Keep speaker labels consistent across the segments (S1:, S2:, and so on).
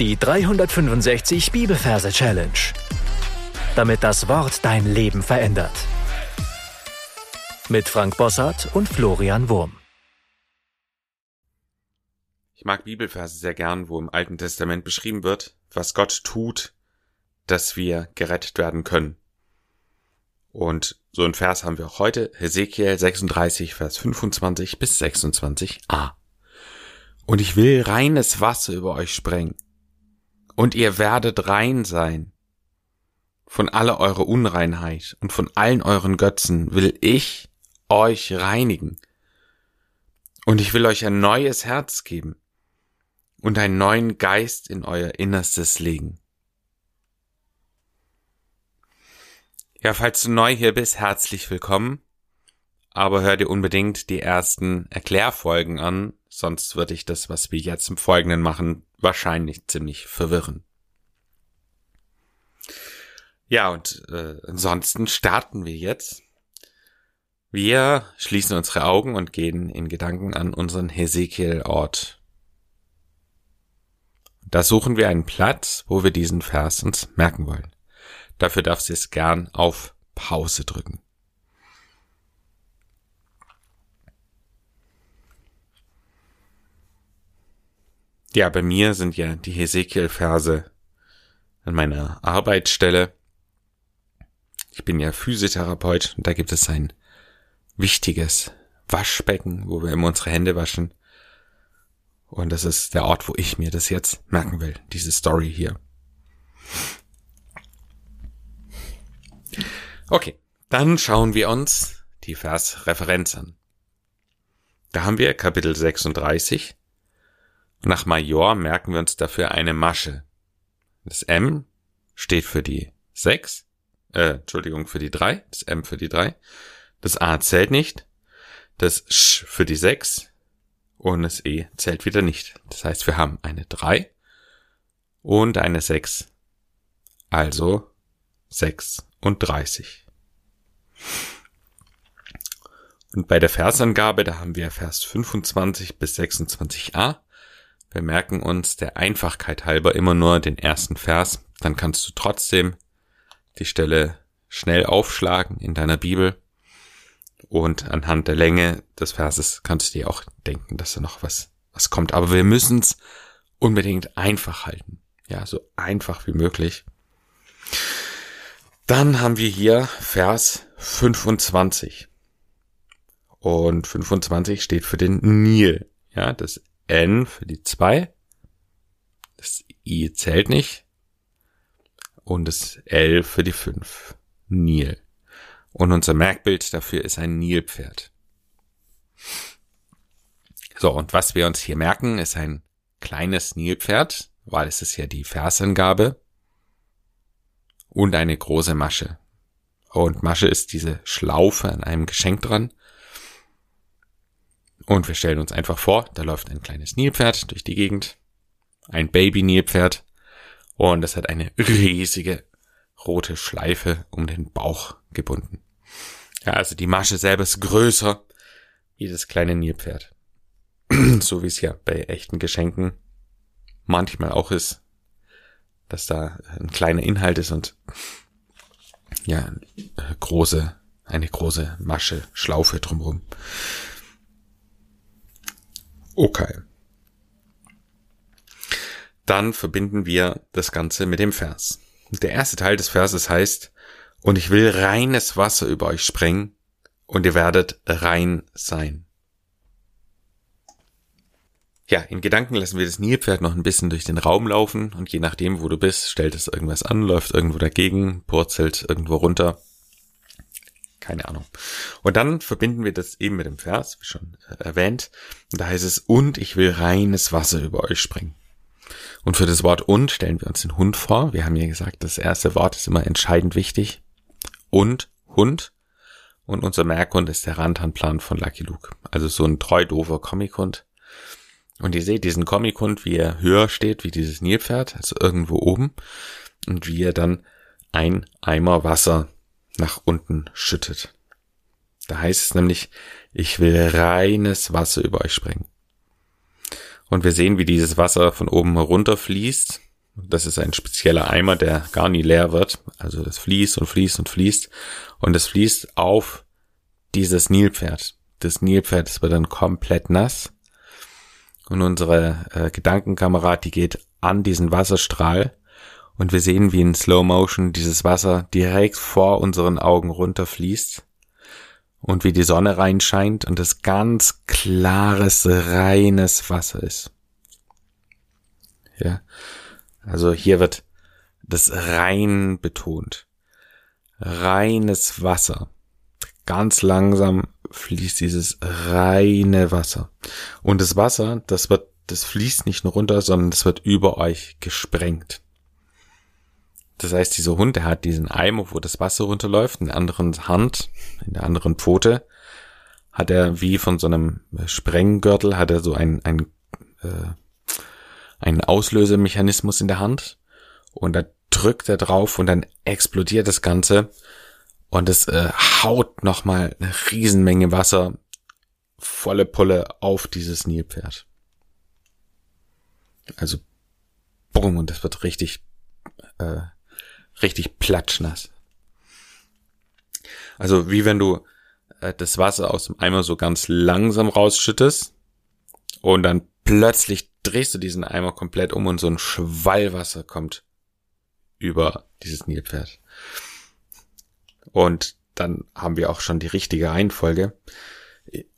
S1: Die 365 Bibelverse Challenge. Damit das Wort dein Leben verändert. Mit Frank Bossart und Florian Wurm.
S2: Ich mag Bibelverse sehr gern, wo im Alten Testament beschrieben wird, was Gott tut, dass wir gerettet werden können. Und so ein Vers haben wir auch heute, Hesekiel 36, Vers 25 bis 26a. Und ich will reines Wasser über euch sprengen und ihr werdet rein sein. Von aller eurer Unreinheit und von allen euren Götzen will ich euch reinigen. Und ich will euch ein neues Herz geben und einen neuen Geist in euer Innerstes legen. Ja, falls du neu hier bist, herzlich willkommen. Aber hör dir unbedingt die ersten Erklärfolgen an, sonst würde ich das, was wir jetzt im Folgenden machen, wahrscheinlich ziemlich verwirren. Ja, und äh, ansonsten starten wir jetzt. Wir schließen unsere Augen und gehen in Gedanken an unseren Hesekiel-Ort. Da suchen wir einen Platz, wo wir diesen Vers uns merken wollen. Dafür darfst du es gern auf Pause drücken. Ja, bei mir sind ja die Hesekiel-Verse an meiner Arbeitsstelle. Ich bin ja Physiotherapeut und da gibt es ein wichtiges Waschbecken, wo wir immer unsere Hände waschen. Und das ist der Ort, wo ich mir das jetzt merken will, diese Story hier. Okay, dann schauen wir uns die Versreferenz an. Da haben wir Kapitel 36, nach Major merken wir uns dafür eine Masche. Das M steht für die 6, äh, Entschuldigung, für die 3, das M für die 3. Das A zählt nicht, das Sch für die 6 und das E zählt wieder nicht. Das heißt, wir haben eine 3 und eine 6. Also 36. Und bei der Versangabe, da haben wir Vers 25 bis 26a. Wir merken uns der Einfachkeit halber immer nur den ersten Vers, dann kannst du trotzdem die Stelle schnell aufschlagen in deiner Bibel und anhand der Länge des Verses kannst du dir auch denken, dass da noch was, was kommt. Aber wir müssen es unbedingt einfach halten. Ja, so einfach wie möglich. Dann haben wir hier Vers 25. Und 25 steht für den Nil. Ja, das N für die 2. Das I zählt nicht. Und das L für die 5. Nil. Und unser Merkbild dafür ist ein Nilpferd. So, und was wir uns hier merken, ist ein kleines Nilpferd, weil es ist ja die Versangabe. Und eine große Masche. Und Masche ist diese Schlaufe an einem Geschenk dran. Und wir stellen uns einfach vor, da läuft ein kleines Nilpferd durch die Gegend, ein Baby-Nilpferd, und es hat eine riesige rote Schleife um den Bauch gebunden. Ja, also die Masche selber ist größer wie das kleine Nilpferd. so wie es ja bei echten Geschenken manchmal auch ist, dass da ein kleiner Inhalt ist und ja, große, eine große Masche, Schlaufe drumherum. Okay. Dann verbinden wir das Ganze mit dem Vers. Der erste Teil des Verses heißt, und ich will reines Wasser über euch sprengen, und ihr werdet rein sein. Ja, in Gedanken lassen wir das Nilpferd noch ein bisschen durch den Raum laufen und je nachdem, wo du bist, stellt es irgendwas an, läuft irgendwo dagegen, purzelt irgendwo runter. Keine Ahnung. Und dann verbinden wir das eben mit dem Vers, wie schon äh, erwähnt. Und da heißt es, und ich will reines Wasser über euch springen. Und für das Wort und stellen wir uns den Hund vor. Wir haben ja gesagt, das erste Wort ist immer entscheidend wichtig. Und Hund. Und unser Merkhund ist der Randhandplan von Lucky Luke. Also so ein treu doofer Comichund. Und ihr seht diesen Comichund, wie er höher steht wie dieses Nilpferd, also irgendwo oben. Und wie er dann ein Eimer Wasser nach unten schüttet. Da heißt es nämlich, ich will reines Wasser über euch sprengen. Und wir sehen, wie dieses Wasser von oben herunter fließt Das ist ein spezieller Eimer, der gar nie leer wird. Also das fließt und fließt und fließt. Und es fließt auf dieses Nilpferd. Das Nilpferd wird dann komplett nass. Und unsere äh, Gedankenkamera, die geht an diesen Wasserstrahl. Und wir sehen, wie in Slow Motion dieses Wasser direkt vor unseren Augen runterfließt. Und wie die Sonne reinscheint und es ganz klares, reines Wasser ist. Ja. Also hier wird das rein betont. Reines Wasser. Ganz langsam fließt dieses reine Wasser. Und das Wasser, das wird, das fließt nicht nur runter, sondern das wird über euch gesprengt. Das heißt, dieser Hund, der hat diesen Eimer, wo das Wasser runterläuft, in der anderen Hand, in der anderen Pfote, hat er wie von so einem Sprenggürtel, hat er so ein, ein äh, einen Auslösemechanismus in der Hand und da drückt er drauf und dann explodiert das Ganze und es äh, haut nochmal eine Riesenmenge Wasser volle Pulle auf dieses Nilpferd. Also bumm und das wird richtig äh, richtig platschnass. Also wie wenn du äh, das Wasser aus dem Eimer so ganz langsam rausschüttest und dann plötzlich drehst du diesen Eimer komplett um und so ein Schwallwasser kommt über dieses Nilpferd. Und dann haben wir auch schon die richtige Reihenfolge.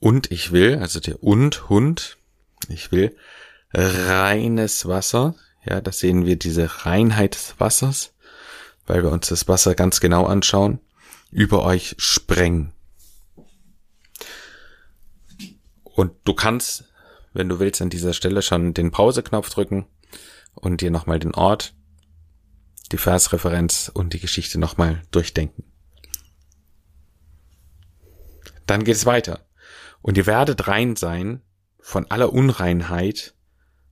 S2: Und ich will, also der und Hund, ich will reines Wasser. Ja, da sehen wir diese Reinheit des Wassers, weil wir uns das Wasser ganz genau anschauen, über euch sprengen. Und du kannst wenn du willst, an dieser Stelle schon den Pause-Knopf drücken und dir nochmal den Ort, die Versreferenz und die Geschichte nochmal durchdenken. Dann geht es weiter. Und ihr werdet rein sein von aller Unreinheit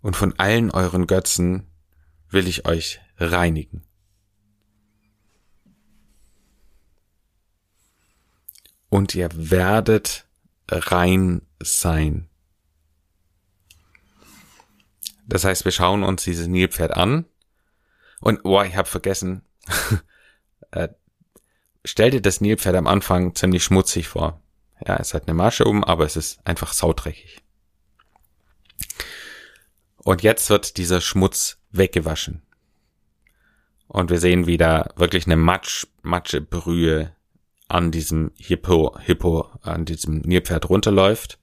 S2: und von allen euren Götzen will ich euch reinigen. Und ihr werdet rein sein. Das heißt, wir schauen uns dieses Nilpferd an und, oh, ich habe vergessen, äh, stell dir das Nilpferd am Anfang ziemlich schmutzig vor. Ja, es hat eine Masche um, aber es ist einfach saudreckig. Und jetzt wird dieser Schmutz weggewaschen. Und wir sehen wieder wirklich eine Matsch, Matschebrühe an diesem Hippo, Hippo, an diesem Nilpferd runterläuft.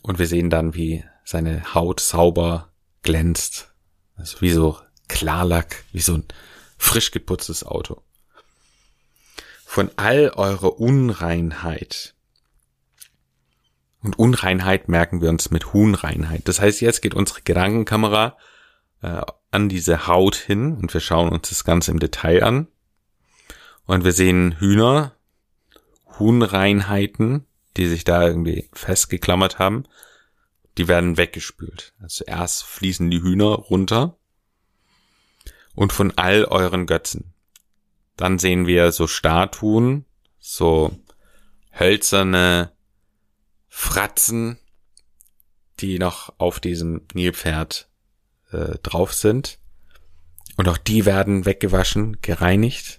S2: Und wir sehen dann, wie seine Haut sauber glänzt. Also wie so Klarlack, wie so ein frisch geputztes Auto. Von all eurer Unreinheit. Und Unreinheit merken wir uns mit Huhnreinheit. Das heißt, jetzt geht unsere Gedankenkamera äh, an diese Haut hin und wir schauen uns das Ganze im Detail an. Und wir sehen Hühner, Huhnreinheiten, die sich da irgendwie festgeklammert haben die werden weggespült. Also erst fließen die Hühner runter und von all euren Götzen. Dann sehen wir so Statuen, so hölzerne Fratzen, die noch auf diesem Nilpferd äh, drauf sind. Und auch die werden weggewaschen, gereinigt.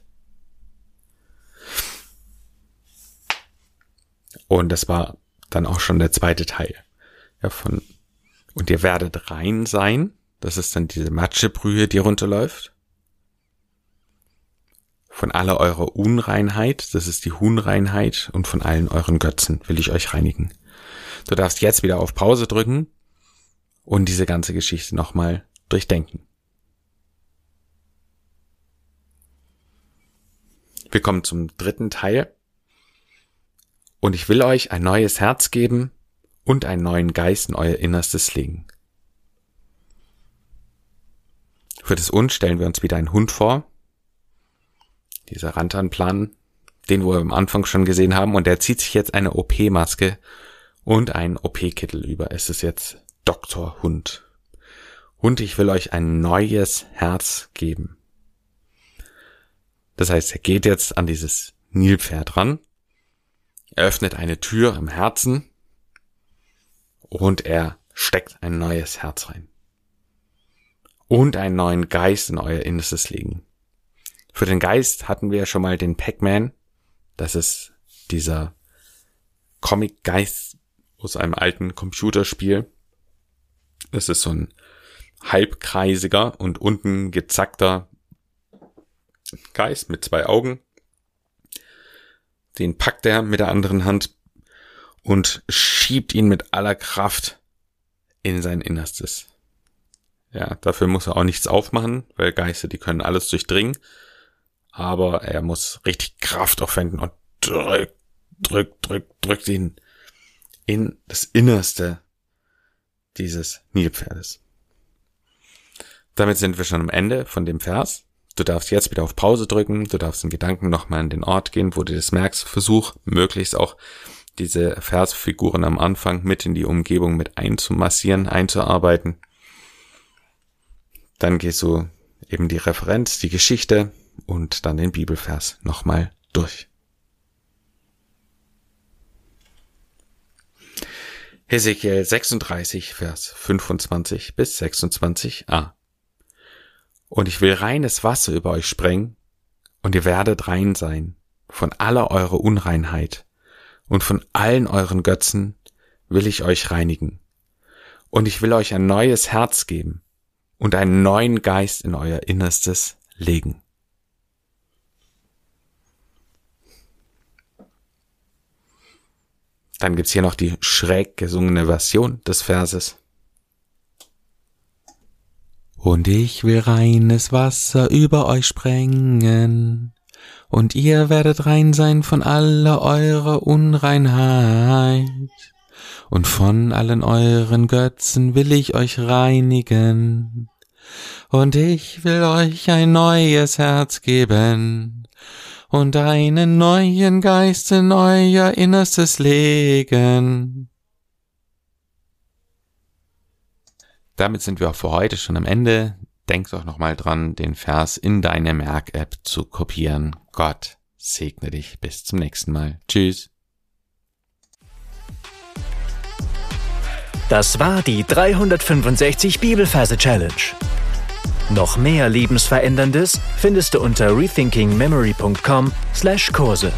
S2: Und das war dann auch schon der zweite Teil ja, von, und ihr werdet rein sein. Das ist dann diese Matschebrühe, die runterläuft. Von aller eurer Unreinheit, das ist die Huhnreinheit, und von allen euren Götzen will ich euch reinigen. Du darfst jetzt wieder auf Pause drücken und diese ganze Geschichte nochmal durchdenken. Wir kommen zum dritten Teil. Und ich will euch ein neues Herz geben und einen neuen Geist in euer Innerstes legen. Für das Und stellen wir uns wieder einen Hund vor. Dieser Rantanplan, den wir am Anfang schon gesehen haben, und der zieht sich jetzt eine OP-Maske und einen OP-Kittel über. Es ist jetzt Dr. Hund. Hund, ich will euch ein neues Herz geben. Das heißt, er geht jetzt an dieses Nilpferd ran, öffnet eine Tür im Herzen und er steckt ein neues Herz rein. und einen neuen Geist in euer Innerstes legen. Für den Geist hatten wir ja schon mal den Pac-Man. Das ist dieser Comic-Geist aus einem alten Computerspiel. Das ist so ein halbkreisiger und unten gezackter Geist mit zwei Augen. Den packt er mit der anderen Hand und schiebt ihn mit aller Kraft in sein Innerstes. Ja, dafür muss er auch nichts aufmachen, weil Geister, die können alles durchdringen. Aber er muss richtig Kraft aufwenden und drückt, drückt, drückt, drückt ihn in das Innerste dieses Nilpferdes. Damit sind wir schon am Ende von dem Vers. Du darfst jetzt wieder auf Pause drücken, du darfst in Gedanken nochmal an den Ort gehen, wo du das merkst. Versuch möglichst auch diese Versfiguren am Anfang mit in die Umgebung mit einzumassieren, einzuarbeiten. Dann gehst du eben die Referenz, die Geschichte und dann den Bibelvers nochmal durch. Hesekiel 36, Vers 25 bis 26a. Und ich will reines Wasser über euch sprengen, und ihr werdet rein sein von aller eurer Unreinheit, und von allen euren Götzen will ich euch reinigen. Und ich will euch ein neues Herz geben und einen neuen Geist in euer Innerstes legen. Dann gibt's hier noch die schräg gesungene Version des Verses. Und ich will reines Wasser über euch sprengen, und ihr werdet rein sein von aller eurer Unreinheit, und von allen euren Götzen will ich euch reinigen, und ich will euch ein neues Herz geben, und einen neuen Geist in euer Innerstes legen. Damit sind wir auch für heute schon am Ende. Denk doch nochmal dran, den Vers in deine Merk-App zu kopieren. Gott segne dich. Bis zum nächsten Mal. Tschüss.
S1: Das war die 365 Bibelferse Challenge. Noch mehr Lebensveränderndes findest du unter rethinkingmemory.com/Kurse.